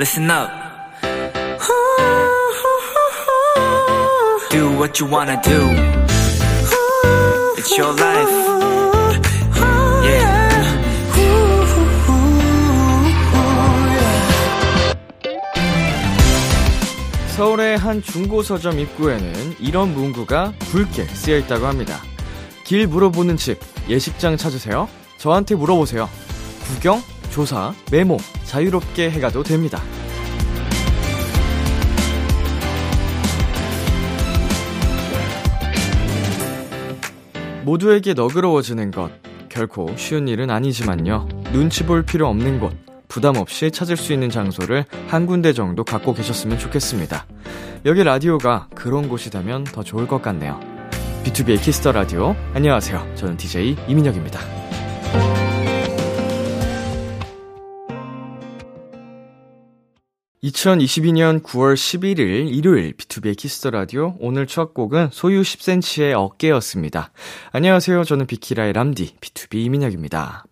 listen up. Do what you wanna do. It's your life. Yeah. 서울의 한 중고 서점 입구에는 이런 문구가 굵게 쓰여 있다고 합니다. 길 물어보는 집, 예식장 찾으세요? 저한테 물어보세요. 구경, 조사, 메모, 자유롭게 해가도 됩니다. 모두에게 너그러워지는 것, 결코 쉬운 일은 아니지만요. 눈치 볼 필요 없는 곳, 부담 없이 찾을 수 있는 장소를 한 군데 정도 갖고 계셨으면 좋겠습니다. 여기 라디오가 그런 곳이라면 더 좋을 것 같네요. B2B의 키스터 라디오. 안녕하세요. 저는 DJ 이민혁입니다. 2022년 9월 11일 일요일 B2B의 키스터 라디오 오늘 첫 곡은 소유 10cm의 어깨였습니다. 안녕하세요. 저는 비키라의 람디 BTOB 이민혁입니다.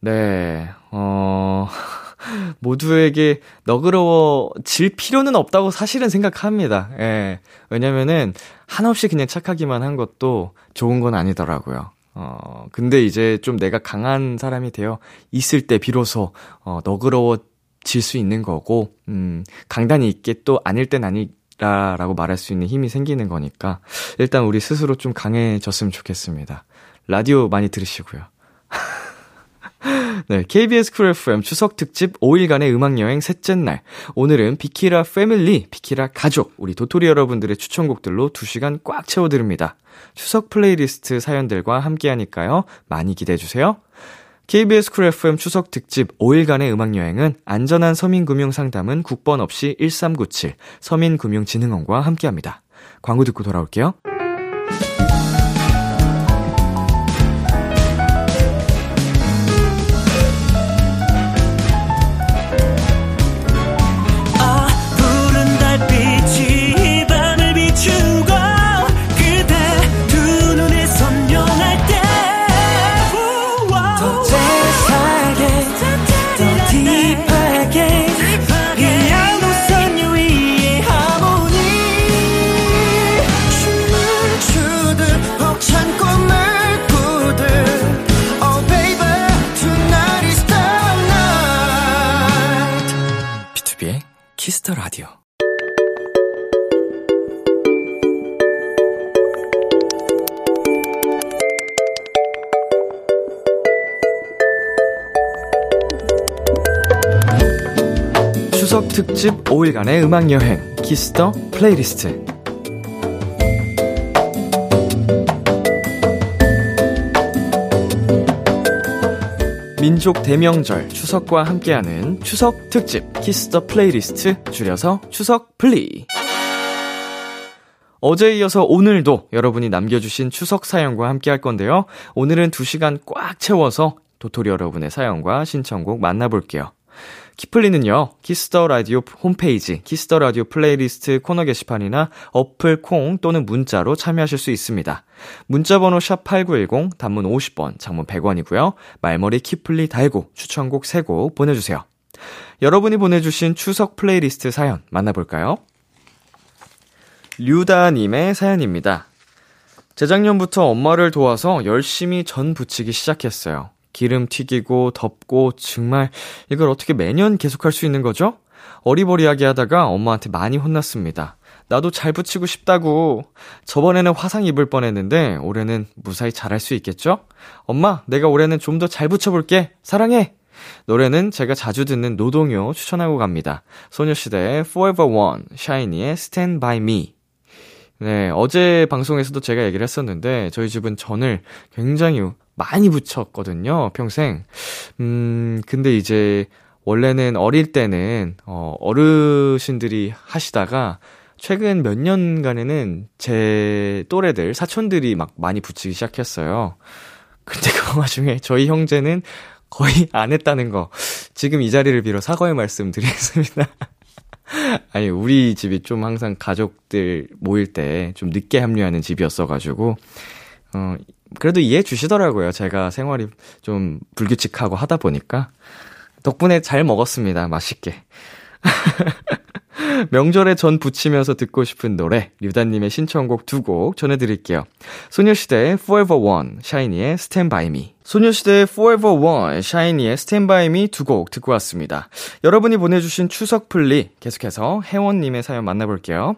네. 어 모두에게 너그러워질 필요는 없다고 사실은 생각합니다. 예. 왜냐면은 한없이 그냥 착하기만 한 것도 좋은 건 아니더라고요. 어, 근데 이제 좀 내가 강한 사람이 되어 있을 때 비로소, 어, 너그러워 질 수 있는 거고, 음, 강단이 있게 또 아닐 땐 아니라 라고 말할 수 있는 힘이 생기는 거니까, 일단 우리 스스로 좀 강해졌으면 좋겠습니다. 라디오 많이 들으시고요. 네, KBS Cool FM 추석 특집 5일간의 음악 여행 셋째 날. 오늘은 비키라 family, 비키라 가족, 우리 도토리 여러분들의 추천곡들로 2시간 꽉 채워 드립니다. 추석 플레이리스트 사연들과 함께 하니까요. 많이 기대해 주세요. KBS Cool FM 추석 특집 5일간의 음악 여행은 안전한 서민금융 상담은 국번 없이 1397 서민금융진흥원과 함께 합니다. 광고 듣고 돌아올게요. 키스터 라디오. 추석 특집 5일간의 음악 여행 키스터 플레이리스트. 민족 대명절 추석과 함께하는 추석 특집 Kiss the Playlist 줄여서 추석 플리. 어제에 이어서 오늘도 여러분이 남겨주신 추석 사연과 함께 할 건데요. 오늘은 2시간 꽉 채워서 도토리 여러분의 사연과 신청곡 만나볼게요. 키플리는요, Kiss the Radio 홈페이지, Kiss the Radio playlist 코너 게시판이나 어플 콩 또는 문자로 참여하실 수 있습니다. 문자번호 샵8910, 단문 50원, 장문 100원이고요. 말머리 키플리 달고 추천곡 3곡 보내주세요. 여러분이 보내주신 추석 플레이리스트 사연 만나볼까요? 류다님의 사연입니다. 재작년부터 엄마를 도와서 열심히 전 부치기 시작했어요. 기름 튀기고 덮고 정말 이걸 어떻게 매년 계속할 수 있는 거죠? 어리버리하게 하다가 엄마한테 많이 혼났습니다. 나도 잘 붙이고 싶다고. 저번에는 화상 입을 뻔했는데 올해는 무사히 잘할 수 있겠죠? 엄마, 내가 올해는 좀 더 잘 붙여볼게. 사랑해. 노래는 제가 자주 듣는 노동요 추천하고 갑니다. 소녀시대의 Forever One, 샤이니의 Stand By Me. 네, 어제 방송에서도 제가 얘기를 했었는데 저희 집은 전을 굉장히 많이 붙였거든요, 평생. 음, 근데 이제 원래는 어릴 때는 어 어르신들이 하시다가 최근 몇 년간에는 제 또래들, 사촌들이 막 많이 붙이기 시작했어요. 근데 그 와중에 저희 형제는 거의 안 했다는 거. 지금 이 자리를 빌어 사과의 말씀 드리겠습니다. 아니, 우리 집이 좀 항상 가족들 모일 때 좀 늦게 합류하는 집이었어가지고, 어, 그래도 이해해 주시더라고요. 제가 생활이 좀 불규칙하고 하다 보니까. 덕분에 잘 먹었습니다. 맛있게. 명절에 전 부치면서 듣고 싶은 노래, 류다님의 신청곡 두 곡 전해드릴게요. 소녀시대의 Forever One, 샤이니의 Stand By Me. 소녀시대의 Forever One, 샤이니의 Stand By Me 두 곡 듣고 왔습니다. 여러분이 보내주신 추석 플리, 계속해서 혜원님의 사연 만나볼게요.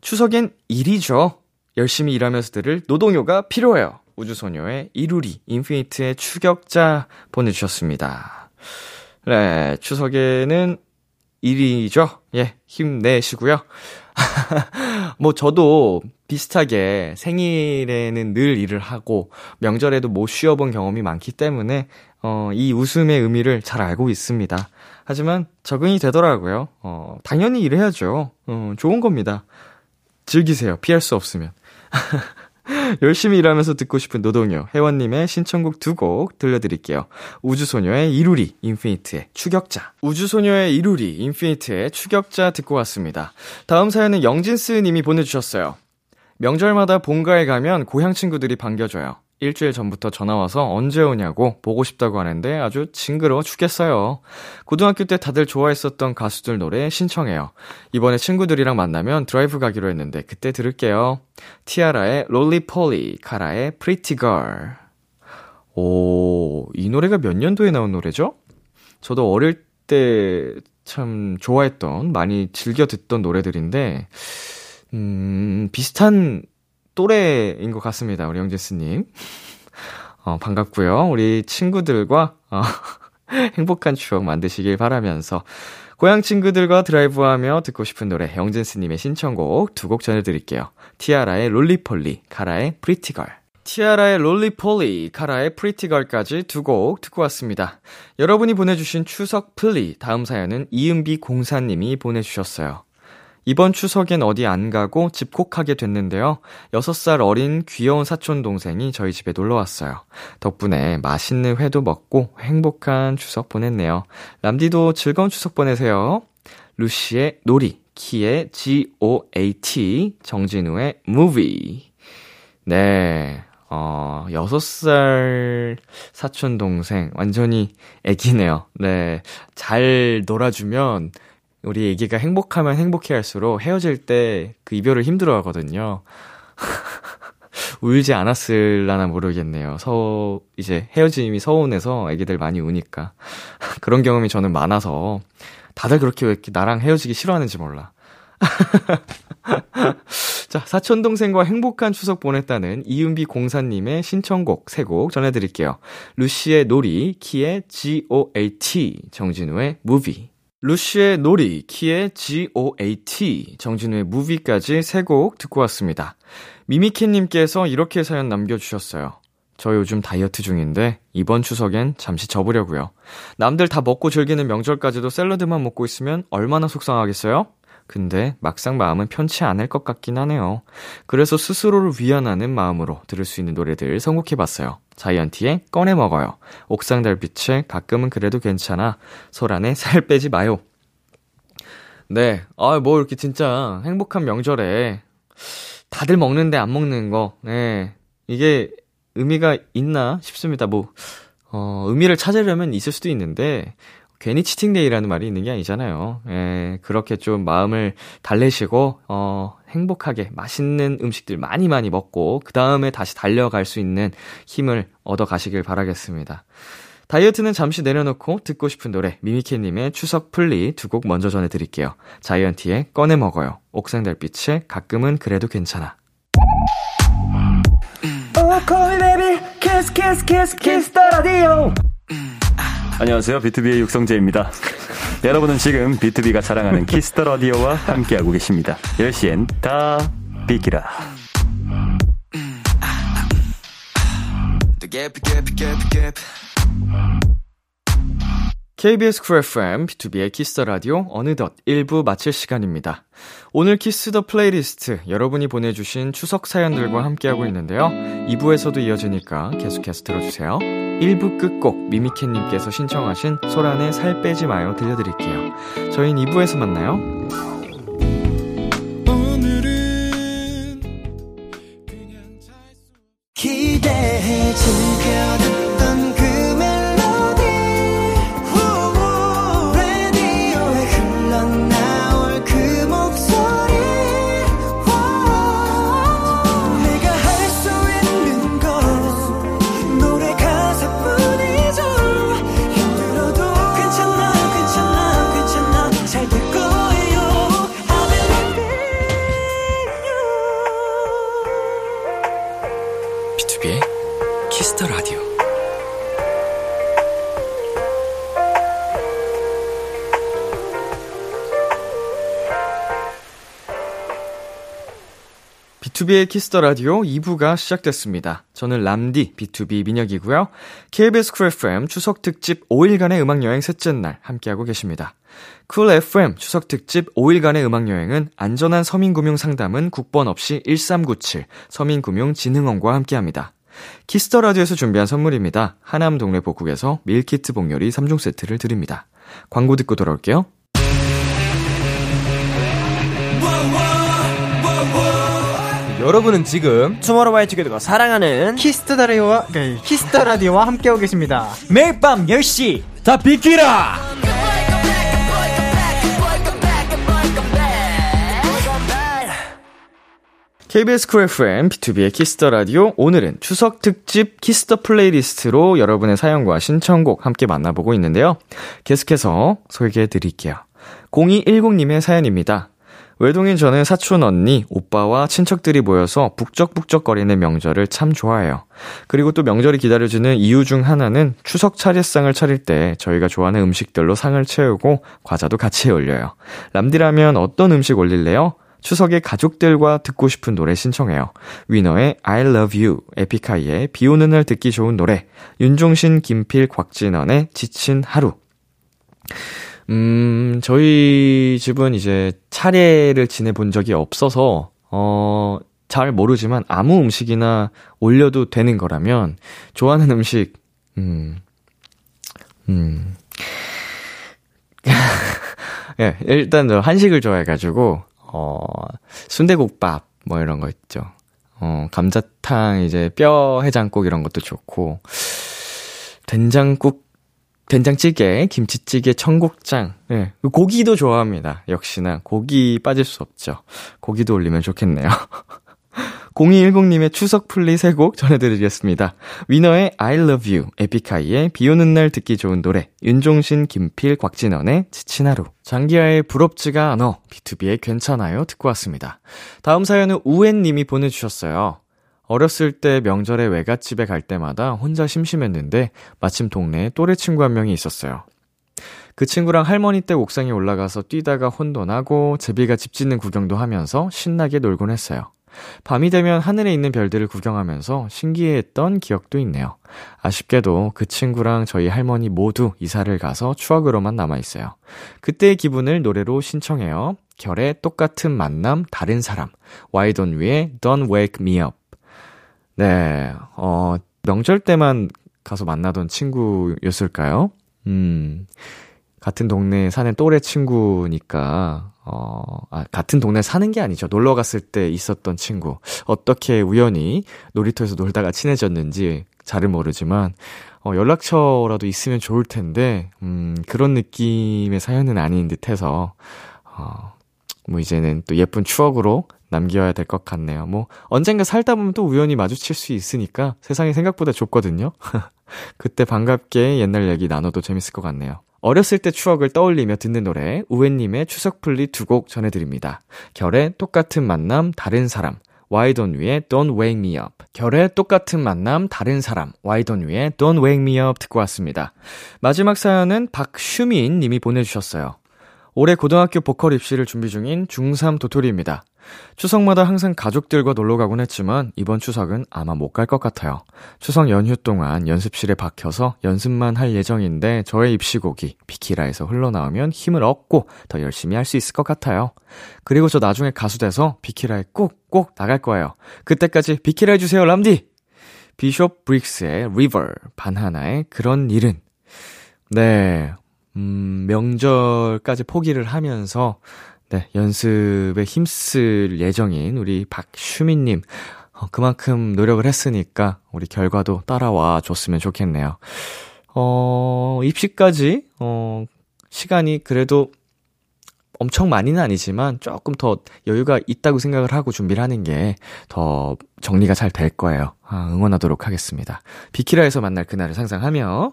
추석엔 일이죠. 열심히 일하면서 들을 노동요가 필요해요. 우주소녀의 이루리, 인피니트의 추격자 보내주셨습니다. 네, 추석에는 일이죠. 예, 힘내시고요. 뭐 저도 비슷하게 생일에는 늘 일을 하고 명절에도 못 쉬어본 경험이 많기 때문에 어, 이 웃음의 의미를 잘 알고 있습니다. 하지만 적응이 되더라고요. 어, 당연히 일해야죠. 어, 좋은 겁니다. 즐기세요. 피할 수 없으면. 열심히 일하면서 듣고 싶은 노동요, 혜원님의 신청곡 두 곡 들려드릴게요. 우주소녀의 이루리, 인피니트의 추격자. 우주소녀의 이루리, 인피니트의 추격자 듣고 왔습니다. 다음 사연은 영진스 님이 보내주셨어요. 명절마다 본가에 가면 고향 친구들이 반겨줘요. 일주일 전부터 전화 와서 언제 오냐고 보고 싶다고 하는데 아주 징그러워 죽겠어요. 고등학교 때 다들 좋아했었던 가수들 노래 신청해요. 이번에 친구들이랑 만나면 드라이브 가기로 했는데 그때 들을게요. 티아라의 Roly-Poly, 카라의 Pretty Girl. 오, 이 노래가 몇 년도에 나온 노래죠? 저도 어릴 때 참 좋아했던, 많이 즐겨 듣던 노래들인데, 음, 비슷한 또래인 것 같습니다. 우리 영재스님. 어, 반갑고요. 우리 친구들과, 어, 행복한 추억 만드시길 바라면서, 고향 친구들과 드라이브하며 듣고 싶은 노래, 영진스님의 신청곡 두 곡 전해드릴게요. 티아라의 Roly-Poly, 카라의 Pretty Girl. 티아라의 Roly-Poly, 카라의 Pretty Girl까지 두 곡 듣고 왔습니다. 여러분이 보내주신 추석 플리, 다음 사연은 이은비 공사님이 보내주셨어요. 이번 추석엔 어디 안 가고 집콕하게 됐는데요. 6살 어린 귀여운 사촌 동생이 저희 집에 놀러 왔어요. 덕분에 맛있는 회도 먹고 행복한 추석 보냈네요. 람디도 즐거운 추석 보내세요. 루시의 놀이, 키의 G-O-A-T, 정진우의 movie. 네. 어, 6살 사촌 동생, 완전히 애기네요. 네. 잘 놀아주면, 우리 애기가 행복하면 행복해 할수록 헤어질 때 그 이별을 힘들어 하거든요. 울지 않았을라나 모르겠네요. 서, 이제 헤어짐이 서운해서 애기들 많이 우니까. 그런 경험이 저는 많아서 다들 그렇게 왜 이렇게 나랑 헤어지기 싫어하는지 몰라. 자, 사촌동생과 행복한 추석 보냈다는 이은비 공사님의 신청곡 세 곡 전해드릴게요. 루시의 놀이, 키의 G-O-A-T, 정진우의 무비. 루시의 놀이, 키의 G-O-A-T, 정진우의 무비까지 세 곡 듣고 왔습니다. 미미키님께서 이렇게 사연 남겨주셨어요. 저 요즘 다이어트 중인데 이번 추석엔 잠시 접으려고요. 남들 다 먹고 즐기는 명절까지도 샐러드만 먹고 있으면 얼마나 속상하겠어요? 근데 막상 마음은 편치 않을 것 같긴 하네요. 그래서 스스로를 위안하는 마음으로 들을 수 있는 노래들 선곡해봤어요. 자이언티의 꺼내 먹어요. 옥상 달빛에 가끔은 그래도 괜찮아. 소란에 살 빼지 마요. 네. 아, 뭐 이렇게 진짜 행복한 명절에 다들 먹는데 안 먹는 거. 네. 이게 의미가 있나 싶습니다. 뭐, 어, 의미를 찾으려면 있을 수도 있는데, 괜히 치팅데이라는 말이 있는 게 아니잖아요. 예, 그렇게 좀 마음을 달래시고, 어, 행복하게 맛있는 음식들 많이 많이 먹고, 그 다음에 다시 달려갈 수 있는 힘을 얻어 가시길 바라겠습니다. 다이어트는 잠시 내려놓고 듣고 싶은 노래, 미미케님의 추석 플리 두 곡 먼저 전해드릴게요. 자이언티의 꺼내 먹어요. 옥상 달빛에 가끔은 그래도 괜찮아. Oh, call me baby, kiss, kiss, kiss, kiss the radio. 안녕하세요. BTOB의 육성재입니다. 여러분은 지금 BTOB가 자랑하는 Kiss the Radio와 함께하고 계십니다. 10시엔 다 비키라. KBS Cool FM, BTOB의 Kiss the Radio 어느덧 1부 마칠 시간입니다. 오늘 Kiss the Playlist 여러분이 보내주신 추석 사연들과 함께하고 있는데요. 2부에서도 이어지니까 계속해서 들어주세요. 1부 끝곡 미미캣님께서 신청하신 소란의 살 빼지 마요 들려드릴게요. 저희는 2부에서 만나요. 기대해 즐겨 듣 B2B의 키스터 라디오 2부가 시작됐습니다. 저는 람디 BTOB 민혁이고요. KBS Cool FM 추석 특집 5일간의 음악 여행 셋째 날 함께하고 계십니다. Cool FM 추석 특집 5일간의 음악 여행은 안전한 서민 금융 상담은 국번 없이 1397 서민금융진흥원과 함께합니다. Kiss the Radio에서 준비한 선물입니다. 하남 동네 복국에서 밀키트 복요리 3종 세트를 드립니다. 광고 듣고 돌아올게요. 여러분은 지금 투모로우바이 투게더가 사랑하는 Kiss the Radio와 네, Kiss the Radio와 함께하고 계십니다. 매일 밤 10시 다 비키라 KBS 쿨 FM, B2B의 키스터 라디오. 오늘은 추석 특집 Kiss the Playlist로 여러분의 사연과 신청곡 함께 만나보고 있는데요. 계속해서 소개해 드릴게요. 0210님의 사연입니다. 외동인 저는 사촌 언니, 오빠와 친척들이 모여서 북적북적거리는 명절을 참 좋아해요. 그리고 또 명절이 기다려지는 이유 중 하나는 추석 차례상을 차릴 때 저희가 좋아하는 음식들로 상을 채우고 과자도 같이 올려요. 람디라면 어떤 음식 올릴래요? 추석에 가족들과 듣고 싶은 노래 신청해요. 위너의 I Love You, 에픽하이의 비 오는 날 듣기 좋은 노래, 윤종신, 김필, 곽진원의 지친 하루. 음, 저희 집은 이제 차례를 지내본 적이 없어서, 어, 잘 모르지만 아무 음식이나 올려도 되는 거라면, 좋아하는 음식, 음, 음. 예, 일단 저 한식을 좋아해가지고, 어, 순대국밥, 뭐 이런 거 있죠. 어, 감자탕, 이제 뼈 해장국 이런 것도 좋고, 된장국, 된장찌개, 김치찌개, 청국장, 예, 고기도 좋아합니다. 역시나, 고기 빠질 수 없죠. 고기도 올리면 좋겠네요. 0210님의 추석 플리 세곡 전해드리겠습니다. 위너의 I love you, 에픽하이의 비 오는 날 듣기 좋은 노래, 윤종신, 김필, 곽진원의 지친 하루, 장기하의 부럽지가 않어, B2B의 괜찮아요 듣고 왔습니다. 다음 사연은 우엔님이 보내주셨어요. 어렸을 때 명절에 외갓집에 갈 때마다 혼자 심심했는데 마침 동네에 또래 친구 한 명이 있었어요. 그 친구랑 할머니 댁 옥상에 올라가서 뛰다가 혼도 나고 제비가 집 짓는 구경도 하면서 신나게 놀곤 했어요. 밤이 되면 하늘에 있는 별들을 구경하면서 신기해했던 기억도 있네요. 아쉽게도 그 친구랑 저희 할머니 모두 이사를 가서 추억으로만 남아있어요. 그때의 기분을 노래로 신청해요. 결의 똑같은 만남, 다른 사람. 와이돈 위의 Don't Wake Me Up. 네, 어, 명절 때만 가서 만나던 친구였을까요? 음, 같은 동네에 사는 또래 친구니까, 어, 아, 같은 동네에 사는 게 아니죠. 놀러 갔을 때 있었던 친구. 어떻게 우연히 놀이터에서 놀다가 친해졌는지 잘은 모르지만, 어, 연락처라도 있으면 좋을 텐데, 음, 그런 느낌의 사연은 아닌 듯 해서, 어, 뭐 이제는 또 예쁜 추억으로 남겨야 될 것 같네요. 뭐, 언젠가 살다 보면 또 우연히 마주칠 수 있으니까 세상이 생각보다 좁거든요. 그때 반갑게 옛날 얘기 나눠도 재밌을 것 같네요. 어렸을 때 추억을 떠올리며 듣는 노래, 우엔님의 추석플리 두 곡 전해드립니다. 결의 똑같은 만남, 다른 사람. 와이돈 위의 Don't Wake Me Up. 결의 똑같은 만남, 다른 사람. 와이돈 위의 Don't Wake Me Up 듣고 왔습니다. 마지막 사연은 박슈민 님이 보내주셨어요. 올해 고등학교 보컬 입시를 준비 중인 중3 도토리입니다. 추석마다 항상 가족들과 놀러 가곤 했지만 이번 추석은 아마 못 갈 것 같아요. 추석 연휴 동안 연습실에 박혀서 연습만 할 예정인데 저의 입시곡이 비키라에서 흘러나오면 힘을 얻고 더 열심히 할 수 있을 것 같아요. 그리고 저 나중에 가수 돼서 비키라에 꼭꼭 나갈 거예요. 그때까지 비키라 해주세요, 람디! 비숍 브릭스의 리버, 반하나의 그런 일은. 네, 음, 명절까지 포기를 하면서 네, 연습에 힘쓸 예정인 우리 박슈민님. 어, 그만큼 노력을 했으니까 우리 결과도 따라와 줬으면 좋겠네요. 어, 입시까지, 어, 시간이 그래도 엄청 많이는 아니지만 조금 더 여유가 있다고 생각을 하고 준비를 하는 게 더 정리가 잘 될 거예요. 아, 응원하도록 하겠습니다. 비키라에서 만날 그날을 상상하며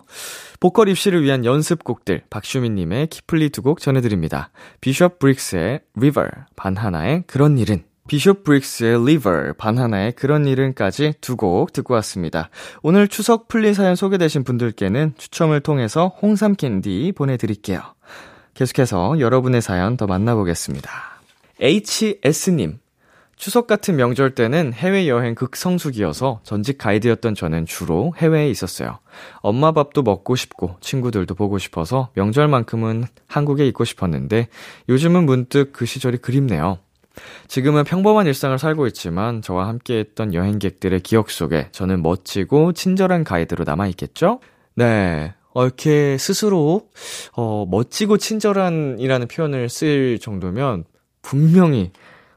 보컬 입시를 위한 연습곡들 박슈민님의 키플리 두 곡 전해드립니다. 비숍 브릭스의 River, 반하나의 그런 일은 비숍 브릭스의 River, 반하나의 그런 일은까지 두 곡 듣고 왔습니다. 오늘 추석 플리 사연 소개되신 분들께는 추첨을 통해서 홍삼 캔디 보내드릴게요. 계속해서 여러분의 사연 더 만나보겠습니다. HS님, 추석 같은 명절 때는 해외여행 극성수기여서 전직 가이드였던 저는 주로 해외에 있었어요. 엄마 밥도 먹고 싶고 친구들도 보고 싶어서 명절만큼은 한국에 있고 싶었는데 요즘은 문득 그 시절이 그립네요. 지금은 평범한 일상을 살고 있지만 저와 함께 했던 여행객들의 기억 속에 저는 멋지고 친절한 가이드로 남아있겠죠? 네. 어, 이렇게 스스로, 어, 멋지고 친절한이라는 표현을 쓸 정도면 분명히,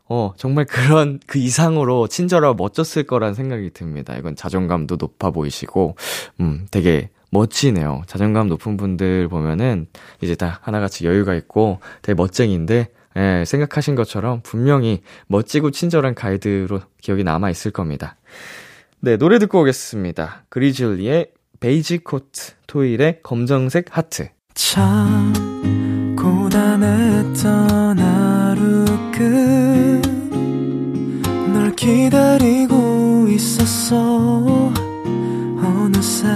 어, 정말 그런, 그 이상으로 친절하고 멋졌을 거란 생각이 듭니다. 이건 자존감도 높아 보이시고, 음, 되게 멋지네요. 자존감 높은 분들 보면은 이제 다 하나같이 여유가 있고 되게 멋쟁인데, 예, 생각하신 것처럼 분명히 멋지고 친절한 가이드로 기억이 남아 있을 겁니다. 네, 노래 듣고 오겠습니다. 그리즐리의 베이지 코트, 토일의 검정색 하트. 참 고단했던 하루 끝널 기다리고 있었어. 어느새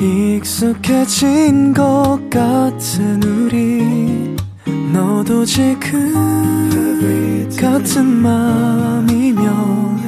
익숙해진 것 같은 우리. 너도 지금 같은 맘이면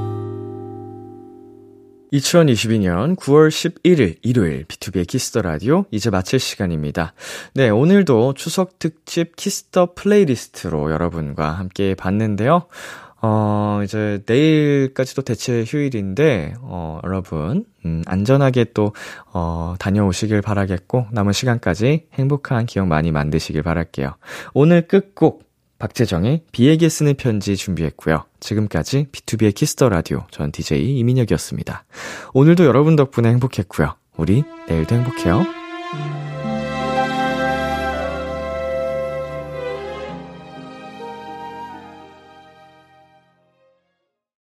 2022년 9월 11일 일요일 B2B의 키스터 라디오 이제 마칠 시간입니다. 네, 오늘도 추석 특집 Kiss the Playlist로 여러분과 함께 봤는데요. 어, 이제 내일까지도 대체 휴일인데, 어, 여러분, 음, 안전하게 또, 어, 다녀오시길 바라겠고, 남은 시간까지 행복한 기억 많이 만드시길 바랄게요. 오늘 끝곡, 박재정의 B에게 쓰는 편지 준비했고요. 지금까지 B2B의 키스터 라디오 전 DJ 이민혁이었습니다. 오늘도 여러분 덕분에 행복했고요. 우리 내일도 행복해요.